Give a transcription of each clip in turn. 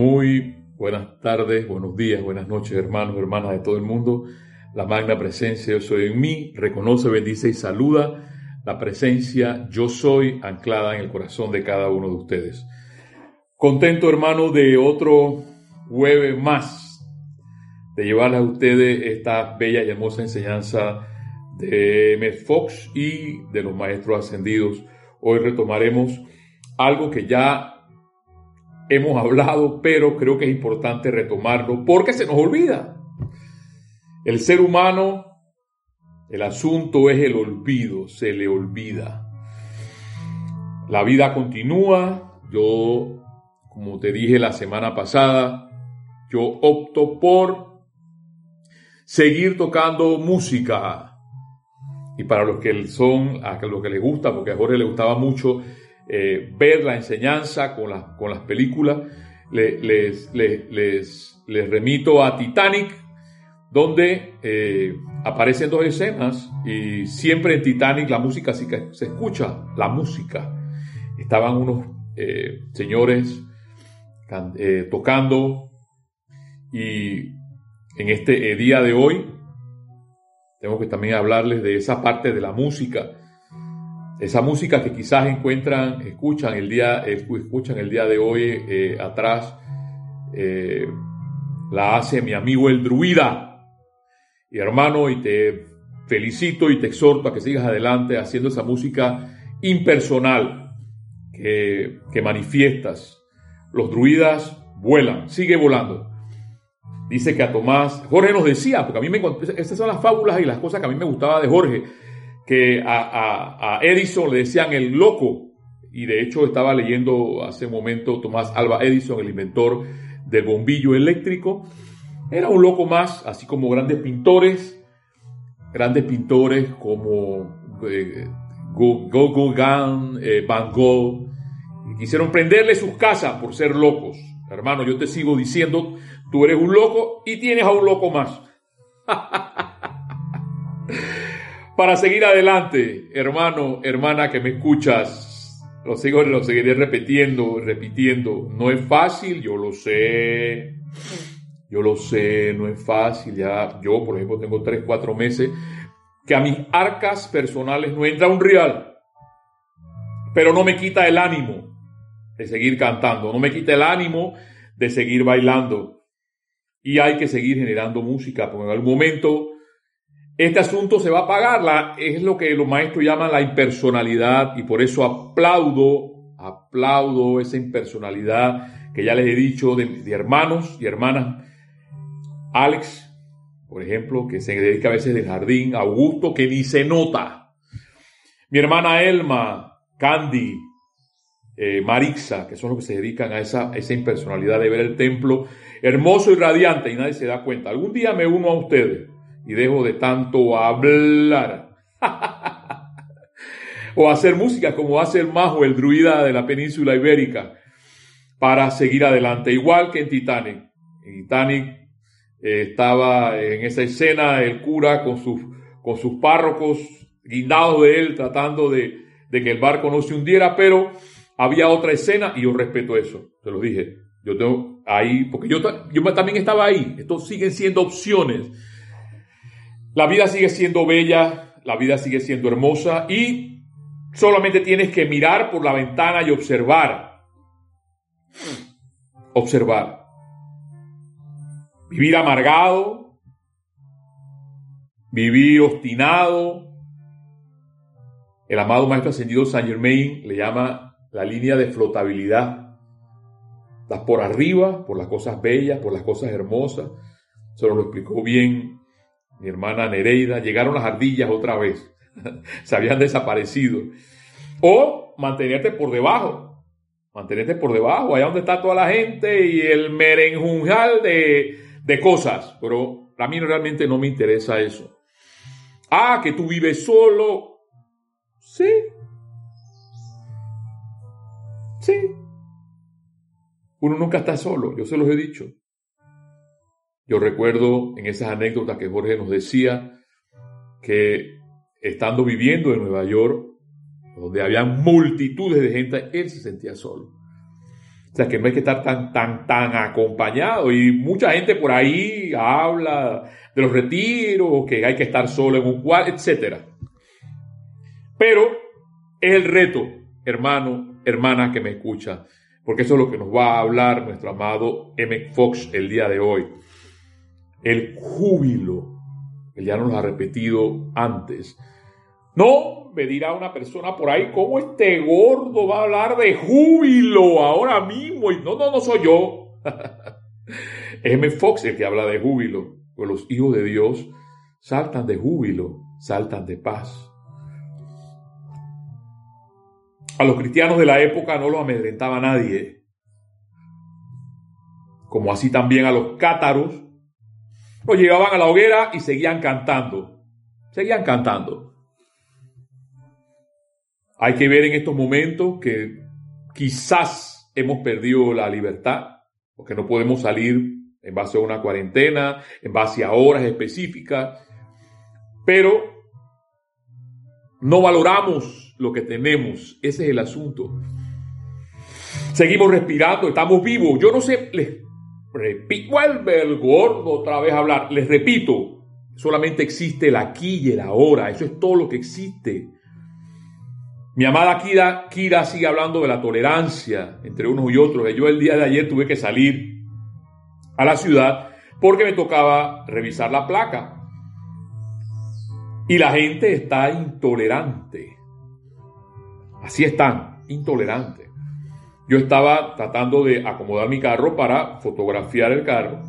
Muy buenas tardes, buenos días, buenas noches, hermanos, hermanas de todo el mundo. La magna presencia Yo soy en mí reconoce, bendice y saluda la presencia Yo soy anclada en el corazón de cada uno de ustedes. Contento, hermano, de otro jueves más, de llevarles a ustedes esta bella y hermosa enseñanza de M. Fox y de los maestros ascendidos. Hoy retomaremos algo que ya hemos hablado, pero creo que es importante retomarlo porque se nos olvida. El ser humano, el asunto es el olvido, se le olvida. La vida continúa, yo, como te dije la semana pasada, yo opto por seguir tocando música. Y para los que son, a los que les gusta, porque a Jorge le gustaba mucho eh, ver la enseñanza con, con las películas, les, les, remito a Titanic, donde eh, aparecen dos escenas y siempre en Titanic la música sí que se escucha, la música. Estaban unos eh, señores tocando y en este día de hoy tengo que también hablarles de esa parte de la música esa música que quizás encuentran, escuchan el día, escuchan el día de hoy eh, atrás, eh, la hace mi amigo el druida. Y hermano, y te felicito y te exhorto a que sigas adelante haciendo esa música impersonal que, que manifiestas. Los druidas vuelan, sigue volando. Dice que a Tomás, Jorge nos decía, porque a mí me estas son las fábulas y las cosas que a mí me gustaba de Jorge que a, Edison le decían el loco, y de hecho estaba leyendo hace un momento Tomás Alba Edison, el inventor del bombillo eléctrico, era un loco más, así como grandes pintores, grandes pintores como eh, Gauguin, eh, Van Gogh, quisieron prenderle sus casas por ser locos. Hermano, yo te sigo diciendo, tú eres un loco y tienes a un loco más. para seguir adelante, hermano, hermana que me escuchas. Lo sigo, lo seguiré repitiendo, repitiendo. No es fácil, yo lo sé. Yo lo sé, no es fácil. Ya, yo, por ejemplo, tengo tres, cuatro meses que a mis arcas personales no entra un real. Pero no me quita el ánimo de seguir cantando, no me quita el ánimo de seguir bailando. Y hay que seguir generando música, porque en algún momento este asunto se va a pagar. es lo que los maestros llaman la impersonalidad y por eso aplaudo, aplaudo esa impersonalidad que ya les he dicho de, hermanos y hermanas. Alex, por ejemplo, que se dedica a veces de jardín, Augusto, que ni se nota. Mi hermana Elma, Candy, eh, Marixa, que son los que se dedican a esa, a esa impersonalidad de ver el templo hermoso y radiante y nadie se da cuenta. Algún día me uno a ustedes y dejo de tanto hablar. o hacer música como hace el majo, el druida de la península ibérica, para seguir adelante. Igual que en Titanic. En Titanic eh, estaba en esa escena el cura con sus, con sus párrocos guindados de él, tratando de, de que el barco no se hundiera, pero había otra escena y yo respeto eso, se lo dije. Yo tengo ahí, porque yo, yo también estaba ahí. Estos siguen siendo opciones la vida sigue siendo bella, la vida sigue siendo hermosa y solamente tienes que mirar por la ventana y observar. Observar. Vivir amargado, vivir obstinado. El amado Maestro Ascendido Saint Germain le llama la línea de flotabilidad. Das por arriba, por las cosas bellas, por las cosas hermosas. Se lo explicó bien mi hermana Nereida, llegaron las ardillas otra vez, se habían desaparecido. O mantenerte por debajo, mantenerte por debajo, allá donde está toda la gente y el merenjunjal de, de cosas. Pero a mí realmente no me interesa eso. Ah, que tú vives solo. Sí. Sí. Uno nunca está solo, yo se los he dicho. Yo recuerdo en esas anécdotas que Jorge nos decía que estando viviendo en Nueva York, donde había multitudes de gente, él se sentía solo. O sea, que no hay que estar tan, tan, tan acompañado. Y mucha gente por ahí habla de los retiros, que hay que estar solo en un cuarto, etc. Pero es el reto, hermano, hermana que me escucha, porque eso es lo que nos va a hablar nuestro amado M. Fox el día de hoy. El júbilo, que ya nos lo ha repetido antes. No, me dirá una persona por ahí, ¿cómo este gordo va a hablar de júbilo ahora mismo? Y no, no, no soy yo. M. Fox el que habla de júbilo. Pues los hijos de Dios saltan de júbilo, saltan de paz. A los cristianos de la época no los amedrentaba nadie. Como así también a los cátaros. Los llevaban a la hoguera y seguían cantando. Seguían cantando. Hay que ver en estos momentos que quizás hemos perdido la libertad, porque no podemos salir en base a una cuarentena, en base a horas específicas, pero no valoramos lo que tenemos, ese es el asunto. Seguimos respirando, estamos vivos. Yo no sé, les vuelve el gordo otra vez a hablar. Les repito, solamente existe el aquí y el ahora, eso es todo lo que existe. Mi amada Kira, Kira sigue hablando de la tolerancia entre unos y otros. Yo el día de ayer tuve que salir a la ciudad porque me tocaba revisar la placa. Y la gente está intolerante. Así están, intolerantes. Yo estaba tratando de acomodar mi carro para fotografiar el carro.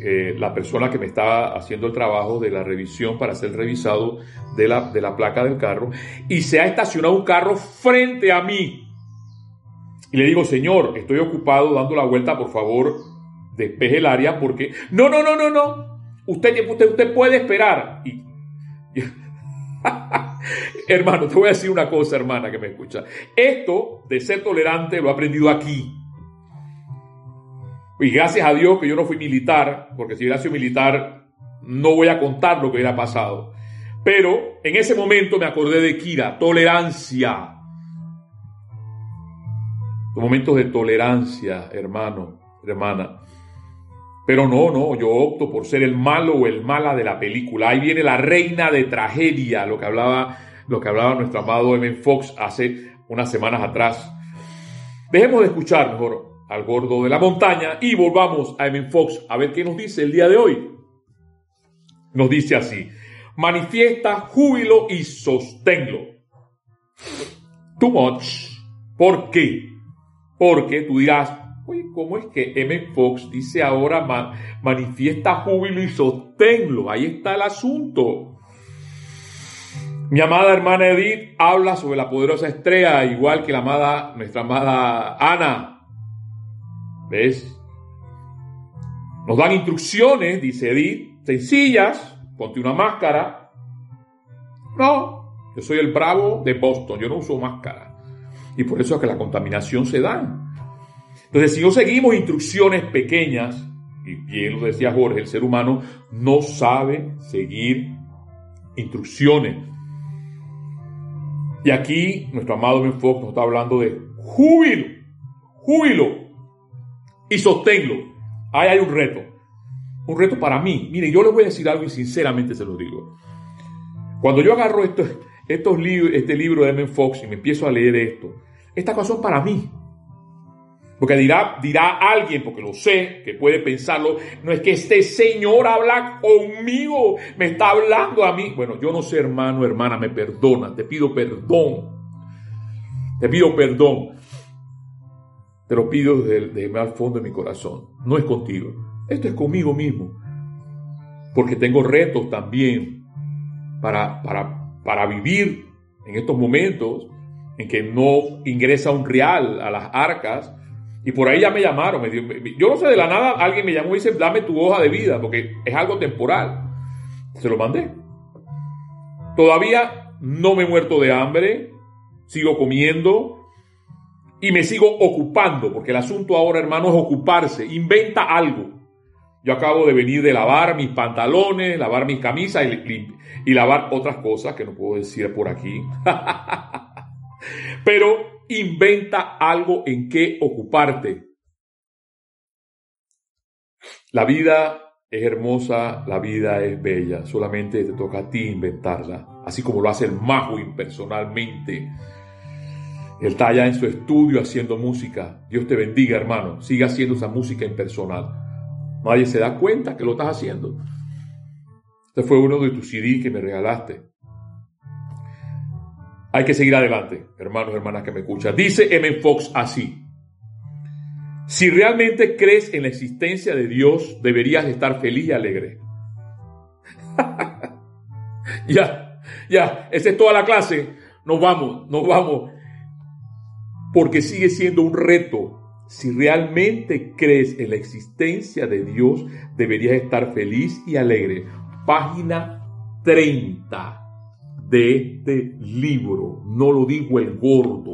Eh, la persona que me estaba haciendo el trabajo de la revisión para ser revisado de la, de la placa del carro y se ha estacionado un carro frente a mí. Y le digo, señor, estoy ocupado dando la vuelta, por favor, despeje el área porque... No, no, no, no, no. Usted, usted, usted puede esperar. Y, hermano, te voy a decir una cosa, hermana, que me escucha. Esto de ser tolerante lo he aprendido aquí. Y gracias a Dios que yo no fui militar, porque si hubiera sido militar, no voy a contar lo que hubiera pasado. Pero en ese momento me acordé de Kira, tolerancia. Momentos de tolerancia, hermano, hermana. Pero no, no, yo opto por ser el malo o el mala de la película. Ahí viene la reina de tragedia, lo que hablaba, lo que hablaba nuestro amado M. Fox hace unas semanas atrás. Dejemos de escuchar al gordo de la montaña y volvamos a M. Fox a ver qué nos dice el día de hoy. Nos dice así, manifiesta júbilo y sosténlo. Too much. ¿Por qué? Porque tú dirás, Oye, ¿cómo es que M. Fox dice ahora manifiesta júbilo y sosténlo? Ahí está el asunto. Mi amada hermana Edith habla sobre la poderosa estrella, igual que la amada, nuestra amada Ana. ¿Ves? Nos dan instrucciones, dice Edith, sencillas, ponte una máscara. No, yo soy el bravo de Boston, yo no uso máscara. Y por eso es que la contaminación se da. Entonces, si no seguimos instrucciones pequeñas, y bien lo decía Jorge, el ser humano no sabe seguir instrucciones. Y aquí nuestro amado Ben Fox nos está hablando de júbilo, júbilo y sosténlo. Ahí hay un reto, un reto para mí. Miren, yo les voy a decir algo y sinceramente se lo digo. Cuando yo agarro estos, estos libros, este libro de Ben Fox y me empiezo a leer esto, estas cosas son para mí. Porque dirá, dirá alguien, porque lo sé, que puede pensarlo, no es que este Señor habla conmigo, me está hablando a mí. Bueno, yo no sé, hermano, hermana, me perdona, te pido perdón. Te pido perdón. Te lo pido desde, el al fondo de mi corazón. No es contigo. Esto es conmigo mismo. Porque tengo retos también para, para, para vivir en estos momentos en que no ingresa un real a las arcas y por ahí ya me llamaron. yo no sé, de la nada alguien me llamó y dice, dame tu hoja de vida, porque es algo temporal. Se lo mandé. Todavía no me he muerto de hambre, sigo comiendo y me sigo ocupando, porque el asunto ahora, hermano, es ocuparse. Inventa algo. Yo acabo de venir de lavar mis pantalones, lavar mis camisas y, y lavar otras cosas que no puedo decir por aquí. Pero inventa algo en qué ocuparte. La vida es hermosa, la vida es bella, solamente te toca a ti inventarla, así como lo hace el Mahuin impersonalmente. Él está allá en su estudio haciendo música. Dios te bendiga, hermano. Sigue haciendo esa música impersonal. Nadie se da cuenta que lo estás haciendo. Este fue uno de tus CD que me regalaste. Hay que seguir adelante, hermanos y hermanas que me escuchan. Dice M. Fox así. Si realmente crees en la existencia de Dios, deberías estar feliz y alegre. ya, ya, esa es toda la clase. Nos vamos, nos vamos porque sigue siendo un reto. Si realmente crees en la existencia de Dios, deberías estar feliz y alegre. Página 30 de este libro. No lo dijo el gordo.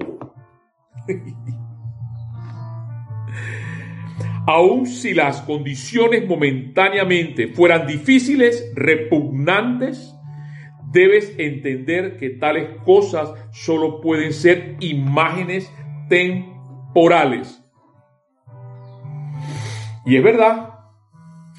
Aun si las condiciones momentáneamente fueran difíciles, repugnantes, debes entender que tales cosas solo pueden ser imágenes temporales. Y es verdad,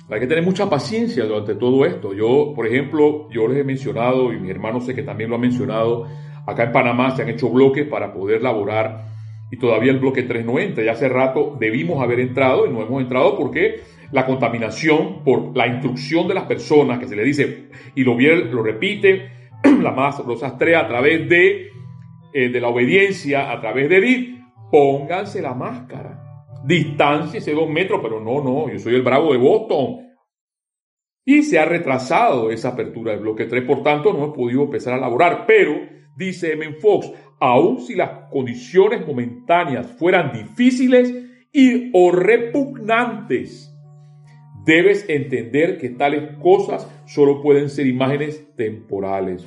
hay que tener mucha paciencia durante todo esto. Yo, por ejemplo, yo les he mencionado, y mi hermano sé que también lo ha mencionado, acá en Panamá se han hecho bloques para poder laborar y todavía el bloque 390. Ya hace rato debimos haber entrado y no hemos entrado porque la contaminación por la instrucción de las personas que se le dice y lo, lo repite la más rosastrea a través de, eh, de la obediencia, a través de Edith, pónganse la máscara. Distanciense dos metros, pero no, no, yo soy el bravo de Boston. Y se ha retrasado esa apertura del bloque 3, por tanto no he podido empezar a laborar. Pero, dice M. Fox, aun si las condiciones momentáneas fueran difíciles y o repugnantes, debes entender que tales cosas solo pueden ser imágenes temporales.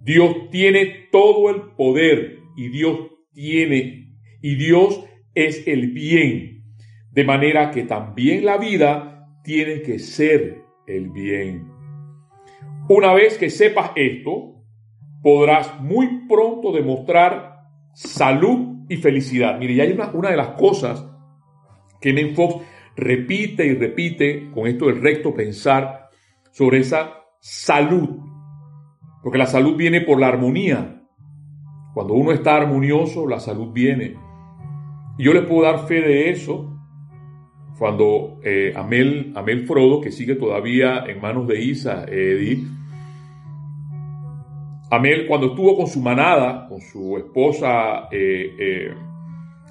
Dios tiene todo el poder y Dios tiene y Dios es el bien. De manera que también la vida tiene que ser el bien. Una vez que sepas esto, podrás muy pronto demostrar salud y felicidad. Mire, ya hay una, de las cosas que Men Fox repite y repite con esto del recto pensar sobre esa salud. Porque la salud viene por la armonía. Cuando uno está armonioso, la salud viene. Yo les puedo dar fe de eso cuando eh, Amel, Amel Frodo, que sigue todavía en manos de Isa, Edith, Amel cuando estuvo con su manada, con su esposa eh, eh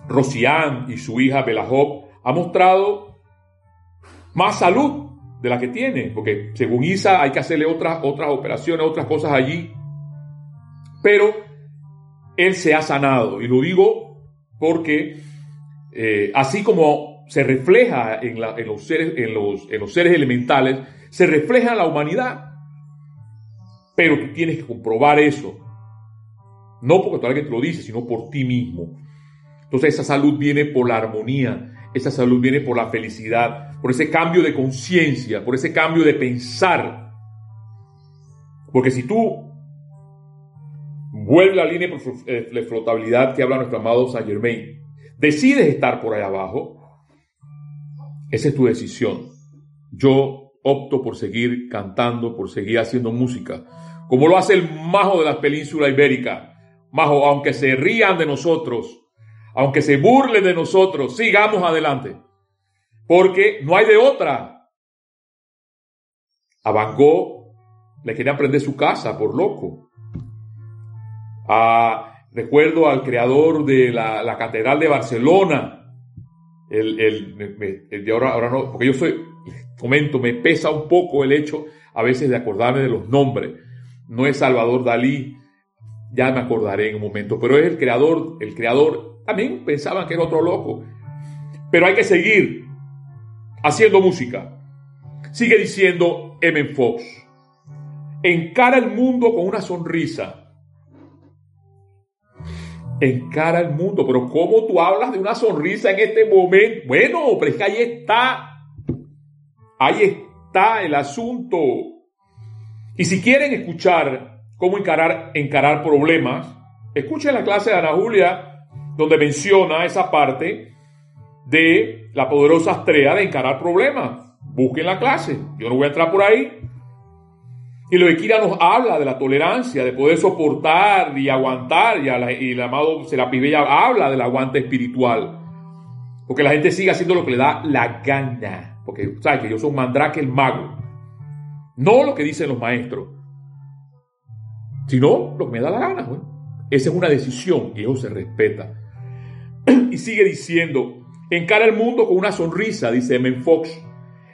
Rosián y su hija Belajob, ha mostrado más salud de la que tiene, porque según Isa hay que hacerle otras, otras operaciones, otras cosas allí, pero él se ha sanado, y lo digo porque eh, así como se refleja en, los seres, elementales, se refleja en la humanidad. Pero tú tienes que comprobar eso. No porque alguien te lo dice, sino por ti mismo. Entonces esa salud viene por la armonía, esa salud viene por la felicidad, por ese cambio de conciencia, por ese cambio de pensar. Porque si tú vuelves a la línea de flotabilidad que habla nuestro amado Saint Germain, decides estar por ahí abajo, esa es tu decisión. Yo opto por seguir cantando, por seguir haciendo música, como lo hace el majo de la península ibérica. Majo, aunque se rían de nosotros, aunque se burlen de nosotros, sigamos adelante. Porque no hay de otra. A Van le querían prender su casa por loco. A Recuerdo al creador de la, Catedral de Barcelona, el, el, de ahora, ahora no, porque yo soy, comento, me pesa un poco el hecho a veces de acordarme de los nombres. No es Salvador Dalí, ya me acordaré en un momento, pero es el creador, el creador, también pensaban que era otro loco. Pero hay que seguir haciendo música. Sigue diciendo M. Fox. Encara el mundo con una sonrisa encara el mundo. Pero ¿cómo tú hablas de una sonrisa en este momento? Bueno, pero es que ahí está. Ahí está el asunto. Y si quieren escuchar cómo encarar, encarar problemas, escuchen la clase de Ana Julia, donde menciona esa parte de la poderosa estrella de encarar problemas. busquen la clase. Yo no voy a entrar por ahí. Y lo Kira nos habla de la tolerancia, de poder soportar y aguantar. Y, el amado Serapibella habla del aguante espiritual. Porque la gente sigue haciendo lo que le da la gana. Porque, ¿sabes? Que yo soy un mandrake el mago. No lo que dicen los maestros. Sino lo que me da la gana. esa es una decisión y eso se respeta. y sigue diciendo, encara el mundo con una sonrisa, dice M. Fox.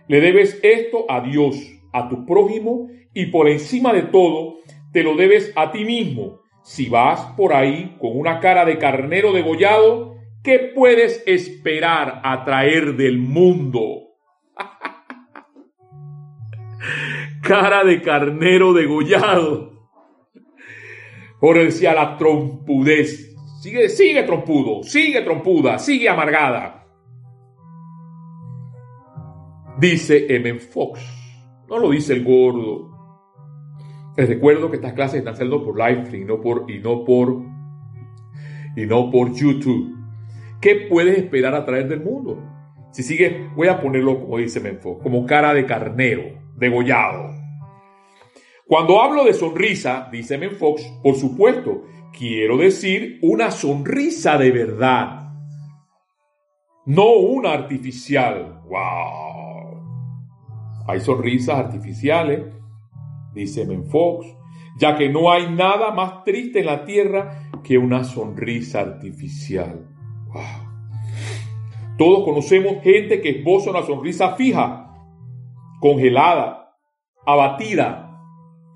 Le debes esto a Dios, a tu prójimo y por encima de todo, te lo debes a ti mismo. Si vas por ahí con una cara de carnero degollado, ¿qué puedes esperar a traer del mundo? cara de carnero degollado. Por decía la trompudez. Sigue, sigue trompudo, sigue trompuda, sigue amargada. Dice M. Fox. No lo dice el gordo. Les recuerdo que estas clases están saliendo por Livestream no y, no por, y no por YouTube. ¿Qué puedes esperar a traer del mundo? Si sigue, voy a ponerlo como dice Menfo, como cara de carnero, degollado. Cuando hablo de sonrisa, dice Menfox, por supuesto, quiero decir una sonrisa de verdad, no una artificial. ¡Wow! Hay sonrisas artificiales dice Menfox, ya que no hay nada más triste en la tierra que una sonrisa artificial. Todos conocemos gente que esboza una sonrisa fija, congelada, abatida,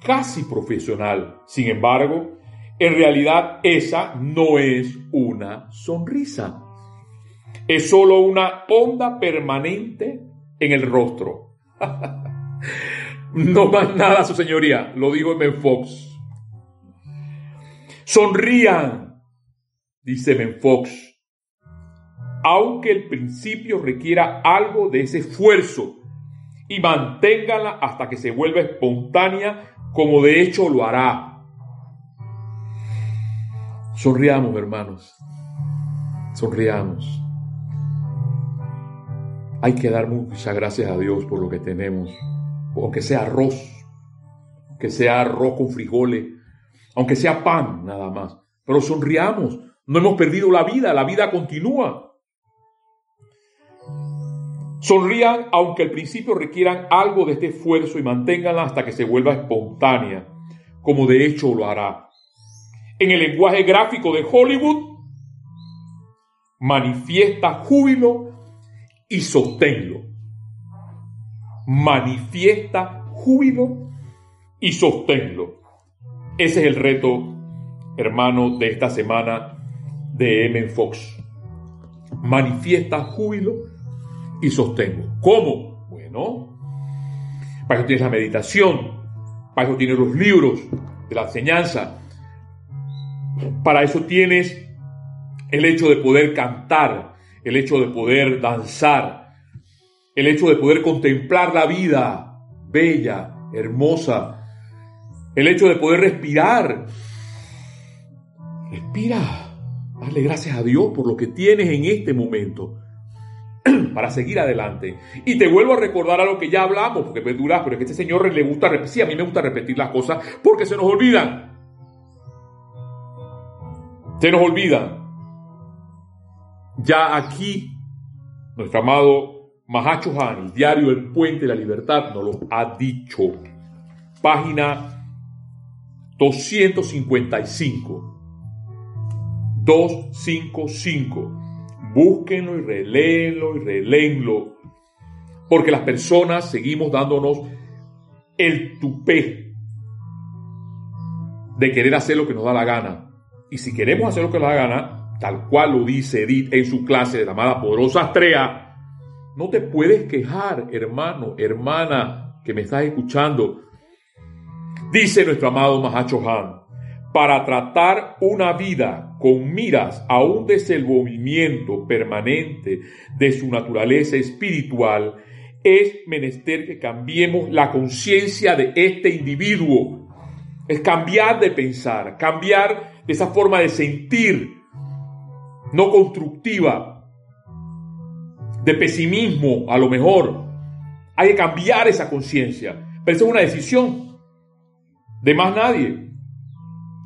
casi profesional. Sin embargo, en realidad esa no es una sonrisa. Es solo una onda permanente en el rostro. No más nada, su señoría, lo dijo M. Fox. Sonrían, dice M. Fox, aunque el principio requiera algo de ese esfuerzo y manténgala hasta que se vuelva espontánea, como de hecho lo hará. Sonriamos, hermanos. Sonriamos. Hay que dar muchas gracias a Dios por lo que tenemos aunque sea arroz, que sea arroz con frijoles, aunque sea pan nada más. Pero sonriamos, no hemos perdido la vida, la vida continúa. Sonrían aunque al principio requieran algo de este esfuerzo y manténganla hasta que se vuelva espontánea, como de hecho lo hará. En el lenguaje gráfico de Hollywood, manifiesta júbilo y sosténlo manifiesta júbilo y sosténlo. Ese es el reto, hermano, de esta semana de M. Fox. Manifiesta júbilo y sosténlo. ¿Cómo? Bueno, para eso tienes la meditación, para eso tienes los libros de la enseñanza, para eso tienes el hecho de poder cantar, el hecho de poder danzar, el hecho de poder contemplar la vida bella, hermosa, el hecho de poder respirar. Respira, dale gracias a Dios por lo que tienes en este momento para seguir adelante. Y te vuelvo a recordar a lo que ya hablamos, porque me duras, pero es que este señor le gusta repetir, sí, a mí me gusta repetir las cosas porque se nos olvidan. Se nos olvidan. Ya aquí, nuestro amado Mahacho Han, el diario El Puente de la Libertad, nos lo ha dicho. Página 255. 255. Búsquenlo y reléenlo y reléenlo. Porque las personas seguimos dándonos el tupé de querer hacer lo que nos da la gana. Y si queremos hacer lo que nos da la gana, tal cual lo dice Edith en su clase de la amada poderosa Astrea, no te puedes quejar, hermano, hermana, que me estás escuchando. Dice nuestro amado Mahacho Han, para tratar una vida con miras a un desenvolvimiento permanente de su naturaleza espiritual, es menester que cambiemos la conciencia de este individuo. Es cambiar de pensar, cambiar esa forma de sentir no constructiva de pesimismo a lo mejor, Hay que cambiar esa conciencia. Pero esa es una decisión de más nadie.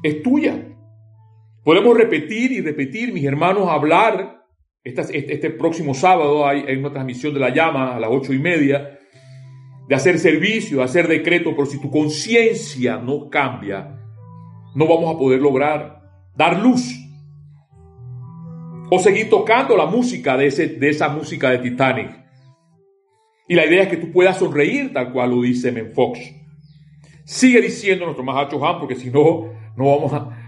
Es tuya. Podemos repetir y repetir, mis hermanos, hablar. Este, este, próximo sábado hay, hay, una transmisión de la llama a las ocho y media, de hacer servicio, de hacer decreto, pero si tu conciencia no cambia, no vamos a poder lograr dar luz. O seguir tocando la música de, ese, de esa música de Titanic. Y la idea es que tú puedas sonreír tal cual lo dice Men Fox. Sigue diciendo nuestro Mahacho Han, porque si no, no vamos a,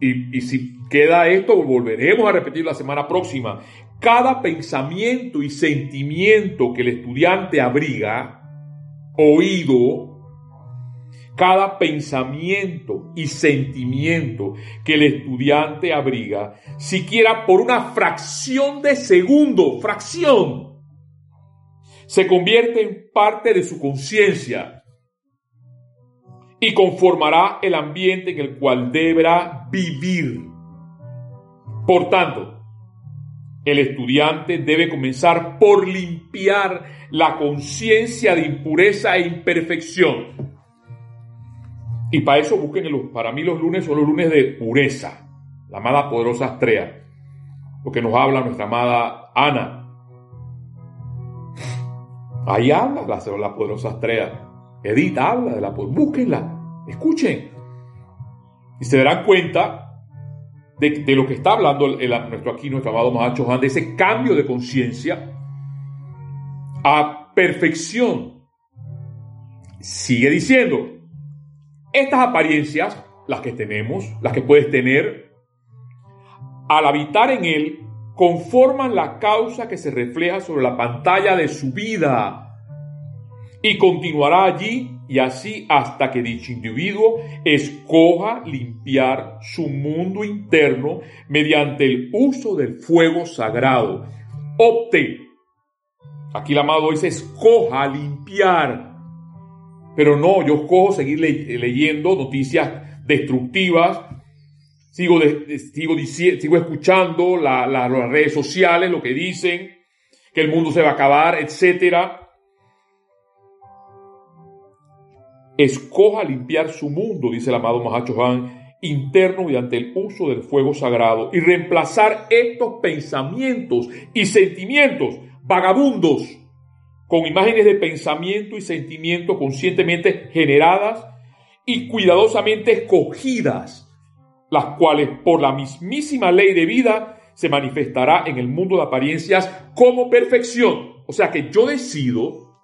y, si queda esto, volveremos a repetir la semana próxima. Cada pensamiento y sentimiento que el estudiante abriga, oído, cada pensamiento y sentimiento que el estudiante abriga, siquiera por una fracción de segundo, fracción, se convierte en parte de su conciencia y conformará el ambiente en el cual deberá vivir. Por tanto, el estudiante debe comenzar por limpiar la conciencia de impureza e imperfección. Y para eso busquen, para mí los lunes son los lunes de pureza, la amada poderosa Astrea, lo que nos habla nuestra amada Ana. Ahí habla la, la poderosa Astrea. Edith habla de la búsquenla, escuchen. Y se darán cuenta de, lo que está hablando nuestro aquí, nuestro amado Mahacho Han, de ese cambio de conciencia a perfección. Sigue diciendo, estas apariencias, las que tenemos, las que puedes tener, al habitar en él, conforman la causa que se refleja sobre la pantalla de su vida y continuará allí y así hasta que dicho individuo escoja limpiar su mundo interno mediante el uso del fuego sagrado. Opte. Aquí el amado dice escoja limpiar. Pero no, yo escojo seguir leyendo noticias destructivas. Sigo, sigo, escuchando las redes sociales, lo que dicen, que el mundo se va a acabar, etcétera escoja limpiar su mundo, dice el amado Mahacho interno mediante el uso del fuego sagrado y reemplazar estos pensamientos y sentimientos vagabundos con imágenes de pensamiento y sentimiento conscientemente generadas y cuidadosamente escogidas, las cuales por la mismísima ley de vida se manifestará en el mundo de apariencias como perfección. O sea que yo decido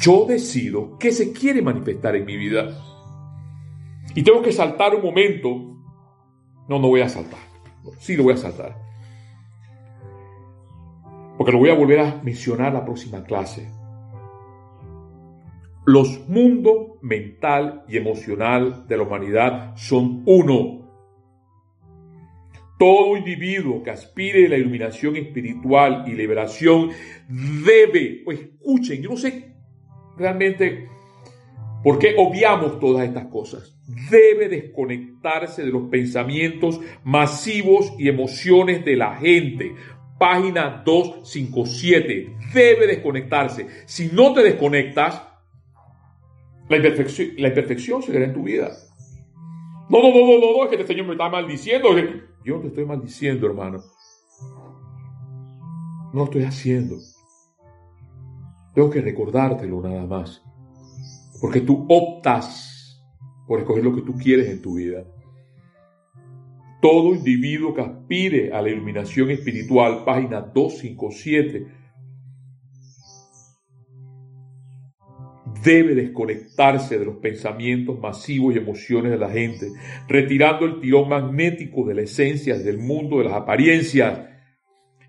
yo decido qué se quiere manifestar en mi vida. Y tengo que saltar un momento. No, no voy a saltar. sí lo voy a saltar. Porque lo voy a volver a mencionar la próxima clase. Los mundos mental y emocional de la humanidad son uno. Todo individuo que aspire a la iluminación espiritual y liberación debe, o escuchen, yo no sé realmente, ¿por qué obviamos todas estas cosas? Debe desconectarse de los pensamientos masivos y emociones de la gente. Página 257. Debe desconectarse. Si no te desconectas, la imperfección, la imperfección en tu vida. No, no, no, no, no, es que este Señor me está maldiciendo. Yo no te estoy maldiciendo, hermano. No lo estoy haciendo. Tengo que recordártelo nada más. Porque tú optas por escoger lo que tú quieres en tu vida. Todo individuo que aspire a la iluminación espiritual, página 257, debe desconectarse de los pensamientos masivos y emociones de la gente, retirando el tirón magnético de la esencia del mundo de las apariencias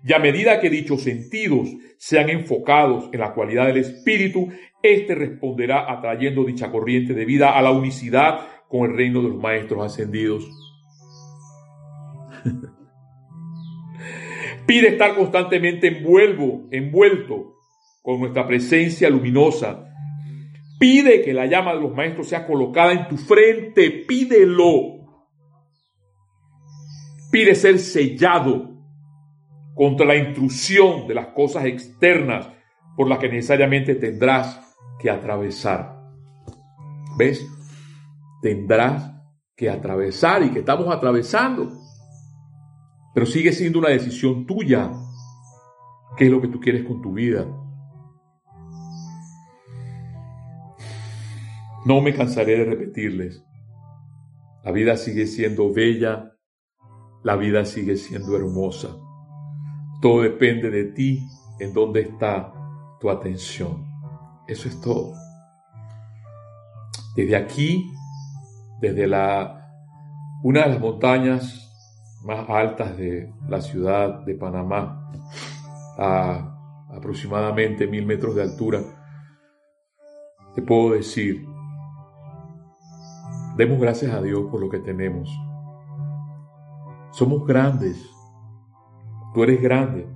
y a medida que dichos sentidos sean enfocados en la cualidad del espíritu, éste responderá atrayendo dicha corriente de vida a la unicidad con el reino de los maestros ascendidos. Pide estar constantemente envuelvo, envuelto con nuestra presencia luminosa. Pide que la llama de los maestros sea colocada en tu frente. Pídelo. Pide ser sellado contra la intrusión de las cosas externas por la que necesariamente tendrás que atravesar. ¿Ves? Tendrás que atravesar y que estamos atravesando. Pero sigue siendo una decisión tuya. ¿Qué es lo que tú quieres con tu vida? No me cansaré de repetirles. La vida sigue siendo bella, la vida sigue siendo hermosa. Todo depende de ti, en dónde está tu atención. Eso es todo. Desde aquí, desde la, una de las montañas más altas de la ciudad de Panamá, a aproximadamente mil metros de altura, te puedo decir Demos gracias a Dios por lo que tenemos. Somos grandes. Tú eres grande.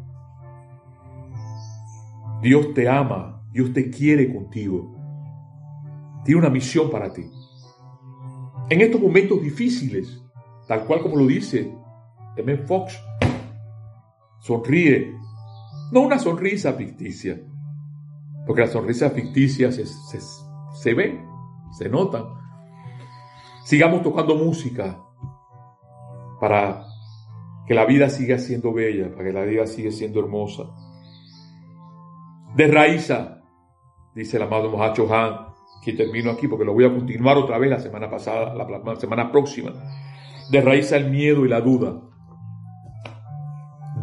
Dios te ama. Dios te quiere contigo. Tiene una misión para ti. En estos momentos difíciles, tal cual como lo dice M. Fox, sonríe. No una sonrisa ficticia, porque las sonrisas ficticias se, se, se ven, se notan Sigamos tocando música para que la vida siga siendo bella, para que la vida siga siendo hermosa. De raíza, dice el amado Mohacho Han, que termino aquí porque lo voy a continuar otra vez la semana pasada, la, semana próxima. De raíz el miedo y la duda.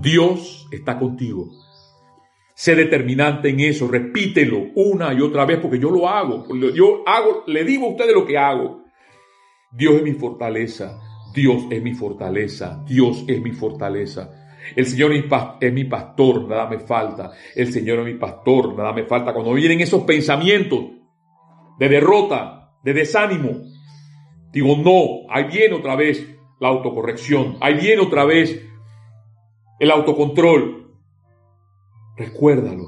Dios está contigo. Sé determinante en eso, repítelo una y otra vez porque yo lo hago. Yo hago, le digo a ustedes lo que hago. Dios es mi fortaleza, Dios es mi fortaleza, Dios es mi fortaleza. El Señor es mi pastor, nada me falta. El Señor es mi pastor, nada me falta. Cuando vienen esos pensamientos de derrota, de desánimo, digo, no, ahí viene otra vez la autocorrección, ahí viene otra vez el autocontrol. Recuérdalo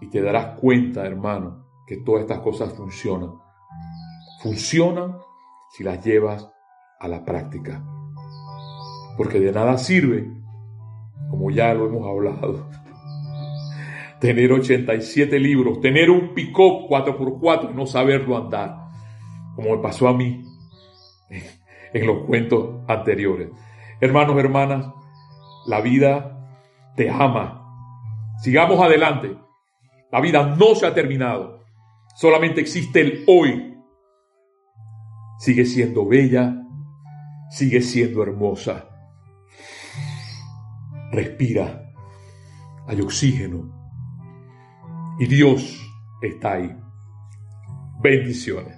y te darás cuenta, hermano, que todas estas cosas funcionan. Funcionan si las llevas a la práctica. Porque de nada sirve, como ya lo hemos hablado, tener 87 libros, tener un pick-up 4x4 y no saberlo andar, como me pasó a mí en los cuentos anteriores. Hermanos, hermanas, la vida te ama. Sigamos adelante. La vida no se ha terminado. Solamente existe el hoy sigue siendo bella, sigue siendo hermosa. Respira, hay oxígeno y Dios está ahí. Bendiciones.